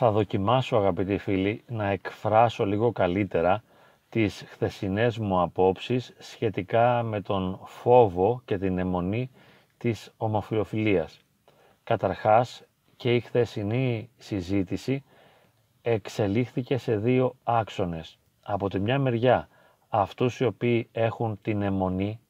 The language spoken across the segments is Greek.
θα δοκιμάσω αγαπητοί φίλοι να εκφράσω λίγο καλύτερα τις χθεσινές μου απόψεις σχετικά με τον φόβο και την αιμονή της ομοφιλοφιλίας. Καταρχάς και η χθεσινή συζήτηση εξελίχθηκε σε δύο άξονες. Από τη μια μεριά αυτούς οι οποίοι έχουν την αιμονή,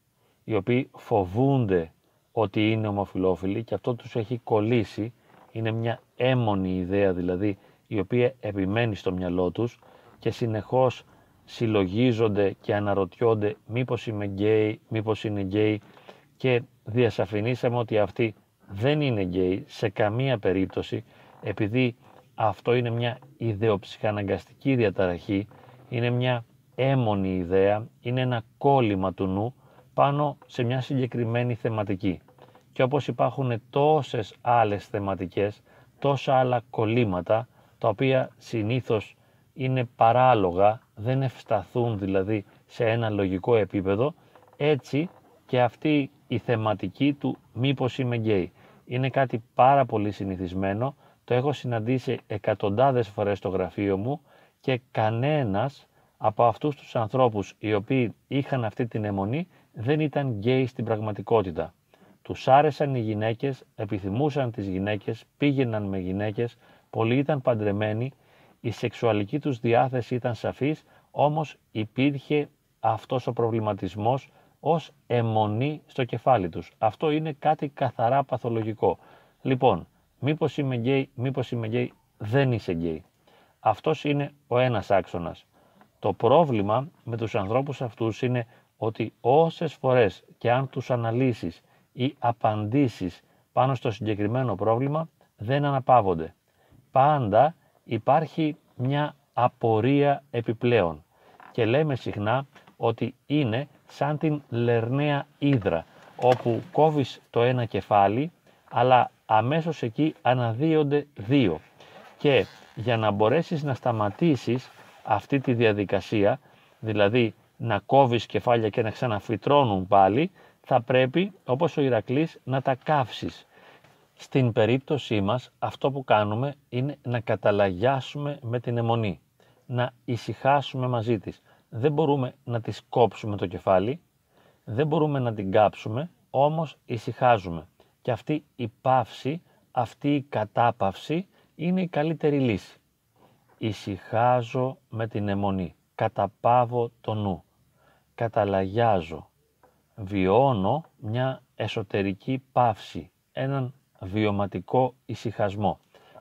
οι οποίοι φοβούνται ότι είναι ομοφιλόφιλοι και αυτό τους έχει κολλήσει, είναι μια έμμονη ιδέα δηλαδή η οποία επιμένει στο μυαλό τους και συνεχώς συλλογίζονται και αναρωτιόνται μήπως είμαι γκέι, μήπως είναι γκέι και διασαφηνίσαμε ότι αυτοί δεν είναι γκέι σε καμία περίπτωση επειδή αυτό είναι μια ιδεοψυχαναγκαστική διαταραχή, είναι μια έμμονη ιδέα, είναι ένα κόλλημα του νου πάνω σε μια συγκεκριμένη θεματική. Και όπως υπάρχουν τόσες άλλες θεματικές, τόσα άλλα κολλήματα, τα οποία συνήθως είναι παράλογα, δεν ευσταθούν δηλαδή σε ένα λογικό επίπεδο, έτσι και αυτή η θεματική του μήπως είμαι γκέι. Είναι κάτι πάρα πολύ συνηθισμένο, το έχω συναντήσει εκατοντάδες φορές στο γραφείο μου και κανένας από αυτούς τους ανθρώπους οι οποίοι είχαν αυτή την εμμονή δεν ήταν γκέι στην πραγματικότητα. Τους άρεσαν οι γυναίκες, επιθυμούσαν τις γυναίκες, πήγαιναν με γυναίκες, πολλοί ήταν παντρεμένοι, η σεξουαλική τους διάθεση ήταν σαφής, όμως υπήρχε αυτός ο προβληματισμός ως εμμονή στο κεφάλι τους. Αυτό είναι κάτι καθαρά παθολογικό. Λοιπόν, μήπως είμαι γκέι, μήπως είμαι γκέι, δεν είσαι γκέι. Αυτός είναι ο ένας άξονας. Το πρόβλημα με τους ανθρώπους αυτούς είναι ότι όσες φορές και αν τους αναλύσεις ή απαντήσεις πάνω στο συγκεκριμένο πρόβλημα δεν αναπαύονται. Πάντα υπάρχει μια απορία επιπλέον και λέμε συχνά ότι είναι σαν την λερναία ύδρα όπου κόβεις το ένα κεφάλι αλλά αμέσως εκεί αναδύονται δύο και για να μπορέσεις να σταματήσεις αυτή τη διαδικασία δηλαδή να κόβεις κεφάλια και να ξαναφυτρώνουν πάλι θα πρέπει όπως ο Ηρακλής να τα καύσεις στην περίπτωσή μας αυτό που κάνουμε είναι να καταλαγιάσουμε με την αιμονή, να ησυχάσουμε μαζί της. Δεν μπορούμε να της κόψουμε το κεφάλι, δεν μπορούμε να την κάψουμε, όμως ησυχάζουμε. Και αυτή η πάυση, αυτή η κατάπαυση είναι η καλύτερη λύση. Ησυχάζω με την αιμονή, καταπάβω το νου, καταλαγιάζω, βιώνω μια εσωτερική πάυση, έναν βιωματικό ησυχασμό.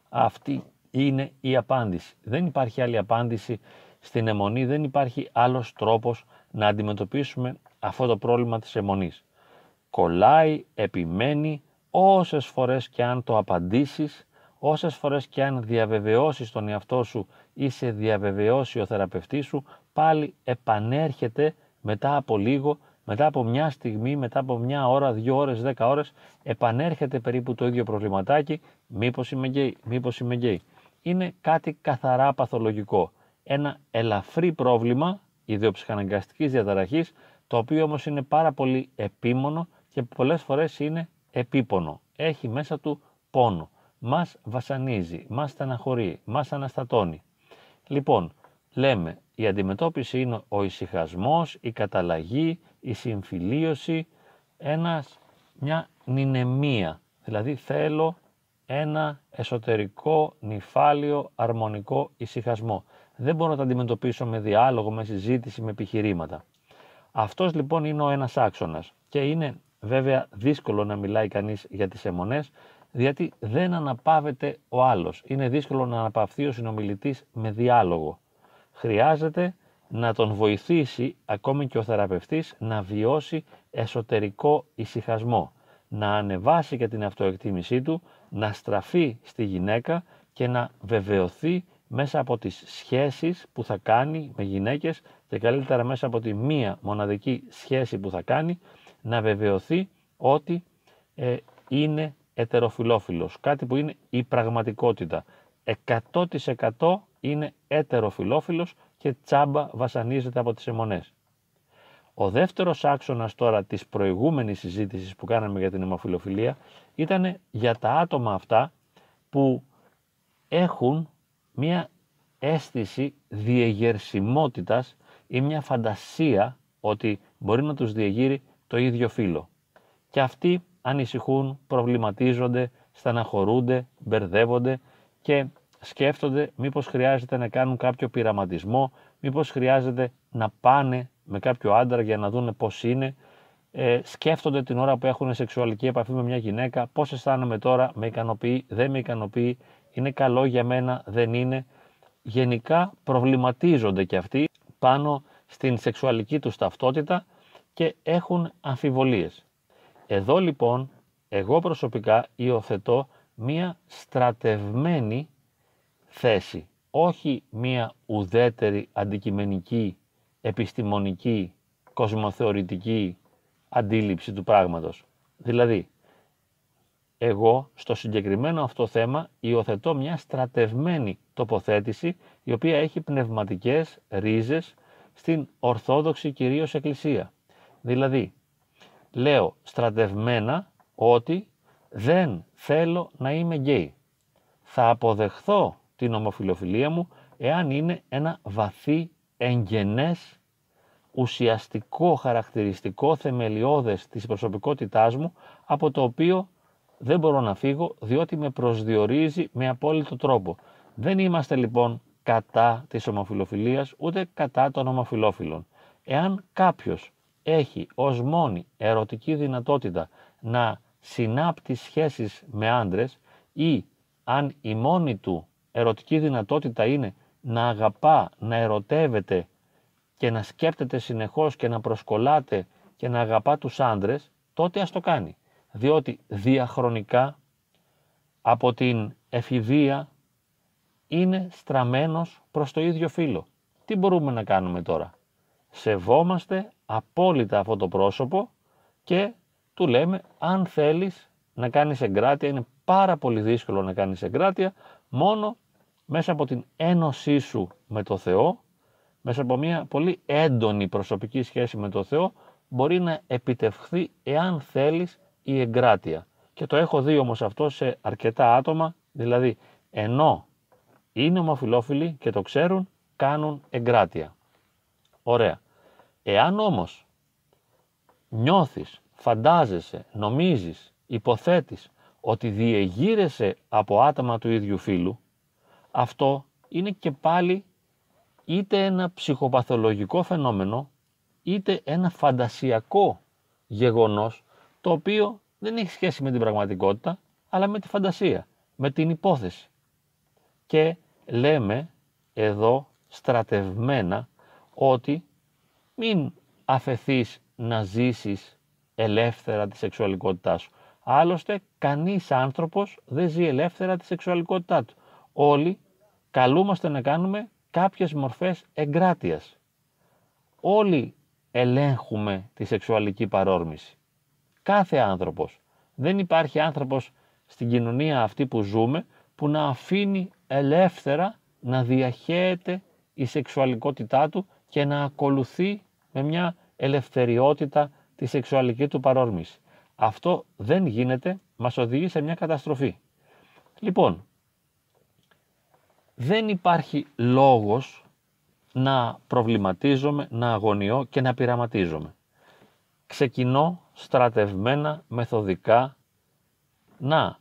Αυτή είναι η απάντηση. Δεν υπάρχει άλλη απάντηση στην αιμονή, δεν υπάρχει άλλος τρόπος να αντιμετωπίσουμε αυτό το πρόβλημα της αιμονής. Κολλάει, επιμένει, όσες φορές και αν το απαντήσεις, όσες φορές και αν διαβεβαιώσεις τον εαυτό σου ή σε διαβεβαιώσει ο θεραπευτής σου, πάλι επανέρχεται μετά από λίγο μετά από μια στιγμή, μετά από μια ώρα, δύο ώρες, δέκα ώρες, επανέρχεται περίπου το ίδιο προβληματάκι, μήπως είμαι γκέι, μήπως είμαι γκέι. Είναι κάτι καθαρά παθολογικό. Ένα ελαφρύ πρόβλημα ιδεοψυχαναγκαστικής διαταραχής, το οποίο όμως είναι πάρα πολύ επίμονο και πολλές φορές είναι επίπονο. Έχει μέσα του πόνο. Μας βασανίζει, μας στεναχωρεί, μας αναστατώνει. Λοιπόν, λέμε η αντιμετώπιση είναι ο ησυχασμός, η καταλλαγή, η συμφιλίωση, ένας, μια νηνεμία. Δηλαδή θέλω ένα εσωτερικό, νυφάλιο, αρμονικό ησυχασμό. Δεν μπορώ να τα αντιμετωπίσω με διάλογο, με συζήτηση, με επιχειρήματα. Αυτός λοιπόν είναι ο ένας άξονας και είναι βέβαια δύσκολο να μιλάει κανείς για τις αιμονές γιατί δεν αναπαύεται ο άλλος. Είναι δύσκολο να αναπαυθεί ο συνομιλητής με διάλογο χρειάζεται να τον βοηθήσει ακόμη και ο θεραπευτής να βιώσει εσωτερικό ησυχασμό, να ανεβάσει και την αυτοεκτίμησή του, να στραφεί στη γυναίκα και να βεβαιωθεί μέσα από τις σχέσεις που θα κάνει με γυναίκες και καλύτερα μέσα από τη μία μοναδική σχέση που θα κάνει, να βεβαιωθεί ότι ε, είναι ετεροφιλόφιλος, κάτι που είναι η πραγματικότητα. 100% είναι έτεροφιλόφιλος και τσάμπα βασανίζεται από τις αιμονές. Ο δεύτερος άξονας τώρα της προηγούμενης συζήτησης που κάναμε για την αιμοφιλοφιλία ήταν για τα άτομα αυτά που έχουν μια αίσθηση διεγερσιμότητας ή μια φαντασία ότι μπορεί να τους διεγείρει το ίδιο φύλλο. Και αυτοί ανησυχούν, προβληματίζονται, στεναχωρούνται, μπερδεύονται και σκέφτονται μήπως χρειάζεται να κάνουν κάποιο πειραματισμό, μήπως χρειάζεται να πάνε με κάποιο άντρα για να δούνε πώς είναι, ε, σκέφτονται την ώρα που έχουν σεξουαλική επαφή με μια γυναίκα, πώς αισθάνομαι τώρα, με ικανοποιεί, δεν με ικανοποιεί, είναι καλό για μένα, δεν είναι. Γενικά προβληματίζονται και αυτοί πάνω στην σεξουαλική τους ταυτότητα και έχουν αμφιβολίες. Εδώ λοιπόν εγώ προσωπικά υιοθετώ μία στρατευμένη θέση, όχι μία ουδέτερη αντικειμενική, επιστημονική, κοσμοθεωρητική αντίληψη του πράγματος. Δηλαδή, εγώ στο συγκεκριμένο αυτό θέμα υιοθετώ μια στρατευμένη τοποθέτηση η οποία έχει πνευματικές ρίζες στην Ορθόδοξη κυρίως Εκκλησία. Δηλαδή, λέω στρατευμένα ότι δεν θέλω να είμαι γκέι. Θα αποδεχθώ την ομοφιλοφιλία μου εάν είναι ένα βαθύ εγγενές ουσιαστικό χαρακτηριστικό θεμελιώδες της προσωπικότητάς μου από το οποίο δεν μπορώ να φύγω διότι με προσδιορίζει με απόλυτο τρόπο. Δεν είμαστε λοιπόν κατά της ομοφιλοφιλίας ούτε κατά των ομοφιλόφιλων. Εάν κάποιος έχει ως μόνη ερωτική δυνατότητα να συνάπτει σχέσεις με άντρες ή αν η μόνη του ερωτική δυνατότητα είναι να αγαπά, να ερωτεύεται και να σκέπτεται συνεχώς και να προσκολάται και να αγαπά τους άντρες, τότε ας το κάνει. Διότι διαχρονικά από την εφηβεία είναι στραμμένος προς το ίδιο φύλλο. Τι μπορούμε να κάνουμε τώρα; Σεβόμαστε απόλυτα αυτό το πρόσωπο και του λέμε αν θέλεις να κάνεις εγκράτεια, είναι πάρα πολύ δύσκολο να κάνεις εγκράτεια, μόνο μέσα από την ένωσή σου με το Θεό, μέσα από μια πολύ έντονη προσωπική σχέση με το Θεό, μπορεί να επιτευχθεί εάν θέλεις η εγκράτεια. Και το έχω δει όμως αυτό σε αρκετά άτομα, δηλαδή ενώ είναι ομοφιλόφιλοι και το ξέρουν, κάνουν εγκράτεια. Ωραία. Εάν όμως νιώθεις, φαντάζεσαι, νομίζεις, υποθέτεις ότι διεγείρεσαι από άτομα του ίδιου φύλου, αυτό είναι και πάλι είτε ένα ψυχοπαθολογικό φαινόμενο, είτε ένα φαντασιακό γεγονός, το οποίο δεν έχει σχέση με την πραγματικότητα, αλλά με τη φαντασία, με την υπόθεση. Και λέμε εδώ στρατευμένα ότι μην αφαιθείς να ζήσεις ελεύθερα τη σεξουαλικότητά σου. Άλλωστε, κανείς άνθρωπος δεν ζει ελεύθερα τη σεξουαλικότητά του. Όλοι καλούμαστε να κάνουμε κάποιες μορφές εγκράτειας. Όλοι ελέγχουμε τη σεξουαλική παρόρμηση. Κάθε άνθρωπος. Δεν υπάρχει άνθρωπος στην κοινωνία αυτή που ζούμε που να αφήνει ελεύθερα να διαχέεται η σεξουαλικότητά του και να ακολουθεί με μια ελευθεριότητα τη σεξουαλική του παρόρμηση. Αυτό δεν γίνεται, μας οδηγεί σε μια καταστροφή. Λοιπόν, δεν υπάρχει λόγος να προβληματίζομαι, να αγωνιώ και να πειραματίζομαι. Ξεκινώ στρατευμένα, μεθοδικά, να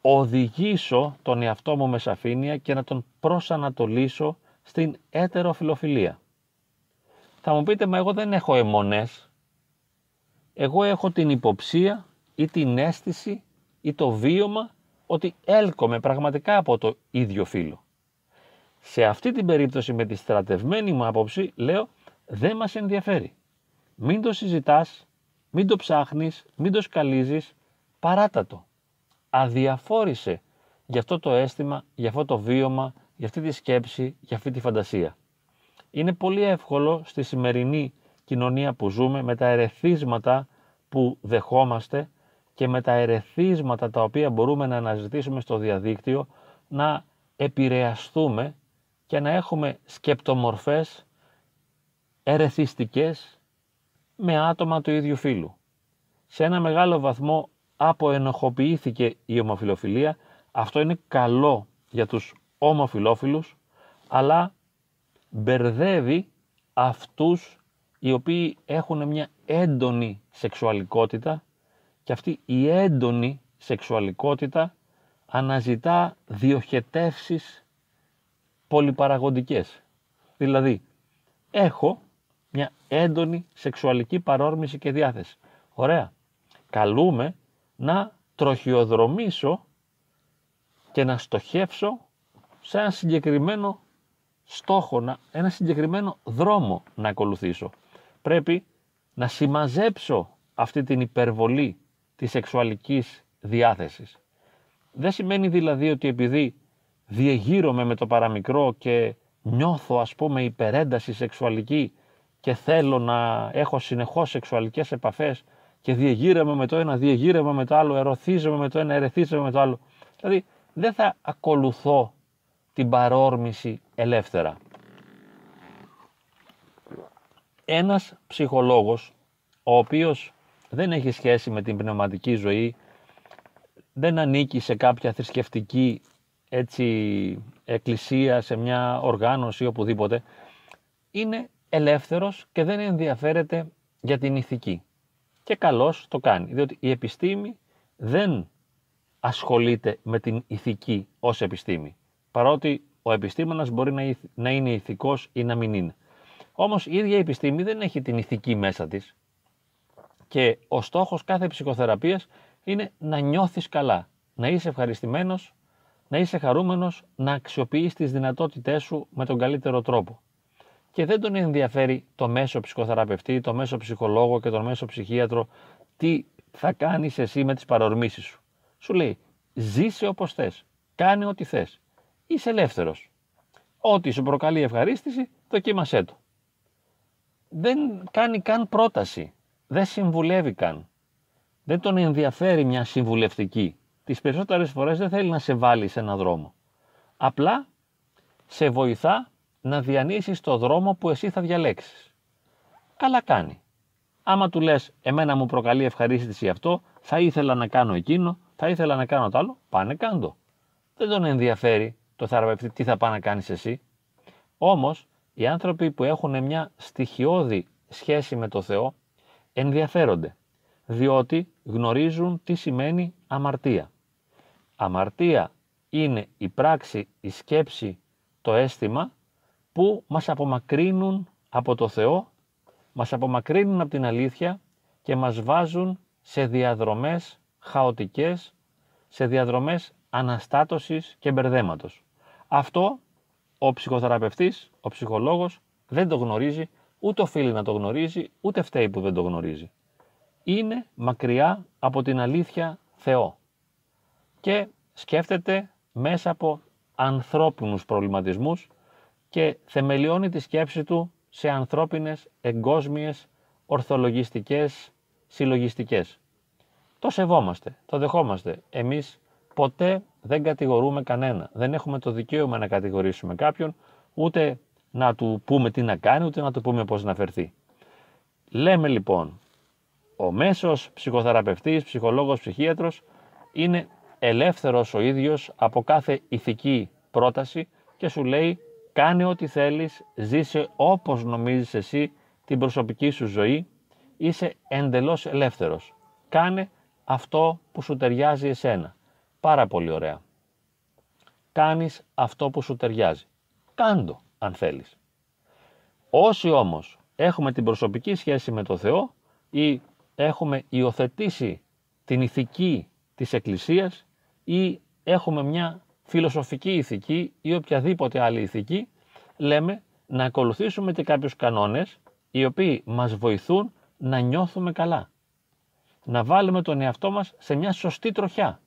οδηγήσω τον εαυτό μου με σαφήνεια και να τον προσανατολίσω στην έτεροφιλοφιλία. Θα μου πείτε, μα εγώ δεν έχω αιμονές. Εγώ έχω την υποψία ή την αίσθηση ή το βίωμα ότι έλκομαι πραγματικά από το ίδιο φύλλο. Σε αυτή την περίπτωση με τη στρατευμένη μου άποψη λέω δεν μας ενδιαφέρει. Μην το συζητάς, μην το ψάχνεις, μην το σκαλίζεις, παράτατο. Αδιαφόρησε για αυτό το αίσθημα, για αυτό το βίωμα, για αυτή τη σκέψη, για αυτή τη φαντασία. Είναι πολύ εύκολο στη σημερινή κοινωνία που ζούμε με τα ερεθίσματα που δεχόμαστε και με τα ερεθίσματα τα οποία μπορούμε να αναζητήσουμε στο διαδίκτυο να επηρεαστούμε και να έχουμε σκεπτομορφές ερεθιστικές με άτομα του ίδιου φύλου. Σε ένα μεγάλο βαθμό αποενοχοποιήθηκε η ομοφιλοφιλία. Αυτό είναι καλό για τους ομοφιλόφιλους, αλλά μπερδεύει αυτούς οι οποίοι έχουν μια έντονη σεξουαλικότητα και αυτή η έντονη σεξουαλικότητα αναζητά διοχετεύσεις πολυπαραγοντικές. Δηλαδή, έχω μια έντονη σεξουαλική παρόρμηση και διάθεση. Ωραία. Καλούμε να τροχιοδρομήσω και να στοχεύσω σε ένα συγκεκριμένο στόχο, ένα συγκεκριμένο δρόμο να ακολουθήσω. Πρέπει να συμμαζέψω αυτή την υπερβολή της σεξουαλικής διάθεσης. Δεν σημαίνει δηλαδή ότι επειδή διεγείρομαι με το παραμικρό και νιώθω ας πούμε υπερένταση σεξουαλική και θέλω να έχω συνεχώς σεξουαλικές επαφές και διεγείρομαι με το ένα, διεγείρομαι με το άλλο, ερωθίζομαι με το ένα, ερεθίζομαι με το άλλο. Δηλαδή δεν θα ακολουθώ την παρόρμηση ελεύθερα. Ένας ψυχολόγος, ο οποίος δεν έχει σχέση με την πνευματική ζωή, δεν ανήκει σε κάποια θρησκευτική έτσι, εκκλησία, σε μια οργάνωση, οπουδήποτε, είναι ελεύθερος και δεν ενδιαφέρεται για την ηθική. Και καλώς το κάνει, διότι η επιστήμη δεν ασχολείται με την ηθική ως επιστήμη. Παρότι ο επιστήμονας μπορεί να είναι ηθικός ή να μην είναι. Όμως η ίδια η επιστήμη δεν έχει την ηθική μέσα της και ο στόχος κάθε ψυχοθεραπείας είναι να νιώθεις καλά, να είσαι ευχαριστημένος, να είσαι χαρούμενος, να αξιοποιείς τις δυνατότητές σου με τον καλύτερο τρόπο. Και δεν τον ενδιαφέρει το μέσο ψυχοθεραπευτή, το μέσο ψυχολόγο και τον μέσο ψυχίατρο τι θα κάνεις εσύ με τις παρορμήσεις σου. Σου λέει ζήσε όπως θες, κάνε ό,τι θες, είσαι ελεύθερος. Ό,τι σου προκαλεί ευχαρίστηση, δοκίμασέ το. Δεν κάνει καν πρόταση, δεν συμβουλεύει καν. Δεν τον ενδιαφέρει μια συμβουλευτική. Τις περισσότερες φορές δεν θέλει να σε βάλει σε έναν δρόμο. Απλά σε βοηθά να διανύσεις το δρόμο που εσύ θα διαλέξεις. Καλά κάνει. Άμα του λες εμένα μου προκαλεί ευχαρίστηση αυτό, θα ήθελα να κάνω εκείνο, θα ήθελα να κάνω το άλλο, πάνε κάντο. Δεν τον ενδιαφέρει το θεραπευτή τι θα πάει να κάνεις εσύ. Όμως, οι άνθρωποι που έχουν μια στοιχειώδη σχέση με το Θεό ενδιαφέρονται, διότι γνωρίζουν τι σημαίνει αμαρτία. Αμαρτία είναι η πράξη, η σκέψη, το αίσθημα που μας απομακρύνουν από το Θεό, μας απομακρύνουν από την αλήθεια και μας βάζουν σε διαδρομές χαοτικές, σε διαδρομές αναστάτωσης και μπερδέματος. Αυτό ο ψυχοθεραπευτής, ο ψυχολόγος δεν το γνωρίζει, ούτε οφείλει να το γνωρίζει, ούτε φταίει που δεν το γνωρίζει. Είναι μακριά από την αλήθεια Θεό και σκέφτεται μέσα από ανθρώπινους προβληματισμούς και θεμελιώνει τη σκέψη του σε ανθρώπινες, εγκόσμιες, ορθολογιστικές, συλλογιστικές. Το σεβόμαστε, το δεχόμαστε. Εμείς ποτέ δεν κατηγορούμε κανένα. Δεν έχουμε το δικαίωμα να κατηγορήσουμε κάποιον, ούτε να του πούμε τι να κάνει, ούτε να του πούμε πώς να φερθεί. Λέμε λοιπόν, ο μέσος ψυχοθεραπευτής, ψυχολόγος, ψυχίατρος είναι ελεύθερος ο ίδιος από κάθε ηθική πρόταση και σου λέει κάνε ό,τι θέλεις, ζήσε όπως νομίζεις εσύ την προσωπική σου ζωή, είσαι εντελώς ελεύθερος. Κάνε αυτό που σου ταιριάζει εσένα. Πάρα πολύ ωραία. Κάνεις αυτό που σου ταιριάζει. Κάντο αν θέλεις. Όσοι όμως έχουμε την προσωπική σχέση με το Θεό ή έχουμε υιοθετήσει την ηθική της Εκκλησίας ή έχουμε μια φιλοσοφική ηθική ή οποιαδήποτε άλλη ηθική, λέμε να ακολουθήσουμε και κάποιους κανόνες οι οποίοι μας βοηθούν να νιώθουμε καλά. Να βάλουμε τον εαυτό μας σε μια σωστή τροχιά.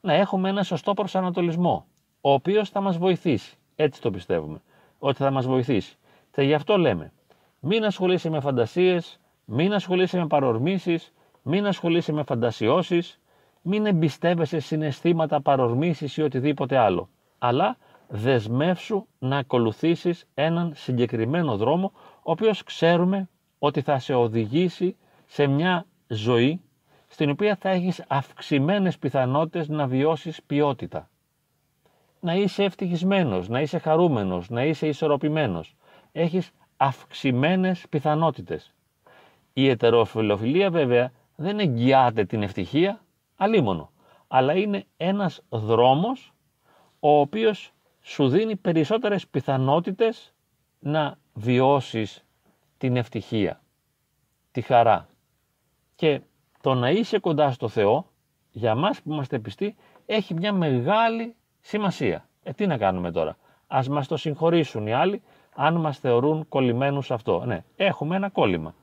Να έχουμε ένα σωστό προσανατολισμό, ο οποίος θα μας βοηθήσει. Έτσι το πιστεύουμε, ότι θα μας βοηθήσει. Και γι' αυτό λέμε, μην ασχολείσαι με φαντασίες, μην ασχολείσαι με παρορμήσεις, μην ασχολείσαι με φαντασιώσεις, μην εμπιστεύεσαι συναισθήματα, παρορμήσεις ή οτιδήποτε άλλο. Αλλά δεσμεύσου να ακολουθήσεις έναν συγκεκριμένο δρόμο, ο οποίος ξέρουμε ότι θα σε οδηγήσει σε μια ζωή στην οποία θα έχεις αυξημένες πιθανότητες να βιώσεις ποιότητα. να είσαι ευτυχισμένος, να είσαι χαρούμενος, να είσαι ισορροπημένος. Έχεις αυξημένες πιθανότητες. Η ετεροφιλοφιλία βέβαια δεν εγγυάται την ευτυχία, αλίμονο, αλλά είναι ένας δρόμος ο οποίος σου δίνει περισσότερες πιθανότητες να βιώσεις την ευτυχία, τη χαρά. Και το να είσαι κοντά στο Θεό, για μας που είμαστε πιστοί, έχει μια μεγάλη σημασία. Ε, τι να κάνουμε τώρα; Ας μας το συγχωρήσουν οι άλλοι, αν μας θεωρούν κολλημένους αυτό. Ναι, έχουμε ένα κόλλημα.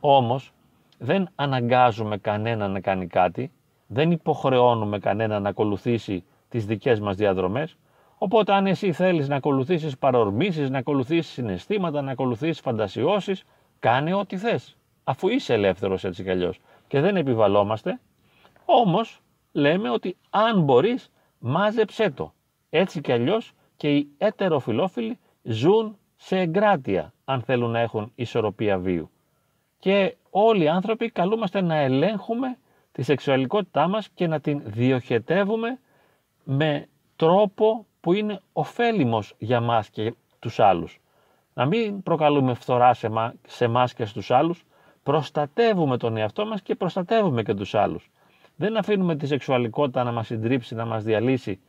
Όμως, δεν αναγκάζουμε κανένα να κάνει κάτι, δεν υποχρεώνουμε κανένα να ακολουθήσει τις δικές μας διαδρομές, οπότε αν εσύ θέλεις να ακολουθήσεις παρορμήσεις, να ακολουθήσεις συναισθήματα, να ακολουθήσεις φαντασιώσεις, κάνε ό,τι θες, αφού είσαι ελεύθερος έτσι κι αλλιώς και δεν επιβαλόμαστε, όμως λέμε ότι αν μπορείς μάζεψέ το. Έτσι κι αλλιώς και οι ετεροφιλόφιλοι ζουν σε εγκράτεια αν θέλουν να έχουν ισορροπία βίου. Και όλοι οι άνθρωποι καλούμαστε να ελέγχουμε τη σεξουαλικότητά μας και να την διοχετεύουμε με τρόπο που είναι ωφέλιμος για μας και τους άλλους. Να μην προκαλούμε φθορά σε, μα, σε μας και στους άλλους, προστατεύουμε τον εαυτό μας και προστατεύουμε και τους άλλους. Δεν αφήνουμε τη σεξουαλικότητα να μας συντρίψει, να μας διαλύσει,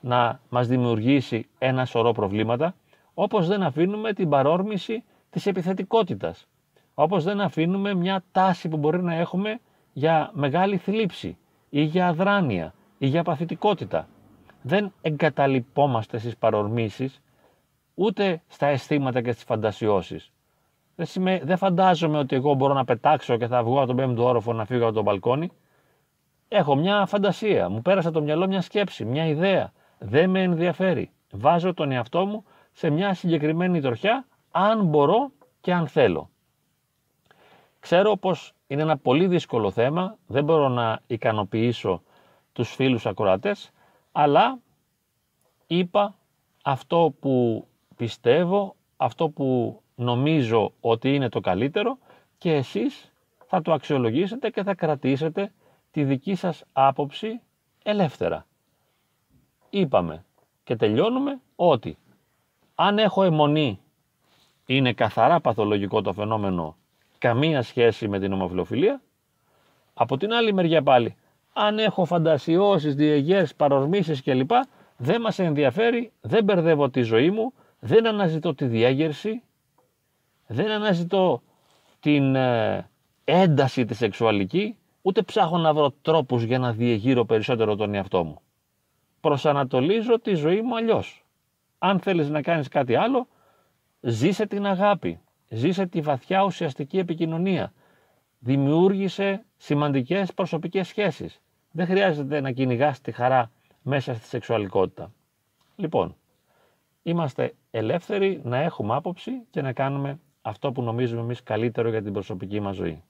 να μας δημιουργήσει ένα σωρό προβλήματα, όπως δεν αφήνουμε την παρόρμηση της επιθετικότητας, όπως δεν αφήνουμε μια τάση που μπορεί να έχουμε για μεγάλη θλίψη ή για αδράνεια ή για παθητικότητα. Δεν εγκαταλειπόμαστε στις παρορμήσεις, ούτε στα αισθήματα και στις φαντασιώσεις. Δεν, δεν φαντάζομαι ότι εγώ μπορώ να πετάξω και θα βγω από τον πέμπτο όροφο να φύγω από τον μπαλκόνι Έχω μια φαντασία, μου πέρασε το μυαλό μια σκέψη, μια ιδέα. Δεν με ενδιαφέρει. Βάζω τον εαυτό μου σε μια συγκεκριμένη τροχιά, αν μπορώ και αν θέλω. Ξέρω πως είναι ένα πολύ δύσκολο θέμα, δεν μπορώ να ικανοποιήσω τους φίλους ακροατές, αλλά είπα αυτό που πιστεύω, αυτό που νομίζω ότι είναι το καλύτερο και εσείς θα το αξιολογήσετε και θα κρατήσετε τη δική σας άποψη ελεύθερα. Είπαμε και τελειώνουμε ότι αν έχω αιμονή είναι καθαρά παθολογικό το φαινόμενο καμία σχέση με την ομοφιλοφιλία. Από την άλλη μεριά πάλι, αν έχω φαντασιώσεις, διεγές, παρορμήσεις κλπ. Δεν μας ενδιαφέρει, δεν μπερδεύω τη ζωή μου, δεν αναζητώ τη διέγερση, δεν αναζητώ την ε, ένταση τη σεξουαλική, ούτε ψάχνω να βρω τρόπους για να διεγείρω περισσότερο τον εαυτό μου. Προσανατολίζω τη ζωή μου αλλιώς. Αν θέλεις να κάνεις κάτι άλλο, ζήσε την αγάπη, ζήσε τη βαθιά ουσιαστική επικοινωνία, δημιούργησε σημαντικές προσωπικές σχέσεις. Δεν χρειάζεται να κυνηγάς τη χαρά μέσα στη σεξουαλικότητα. Λοιπόν, είμαστε ελεύθεροι να έχουμε άποψη και να κάνουμε αυτό που νομίζουμε εμείς καλύτερο για την προσωπική μας ζωή.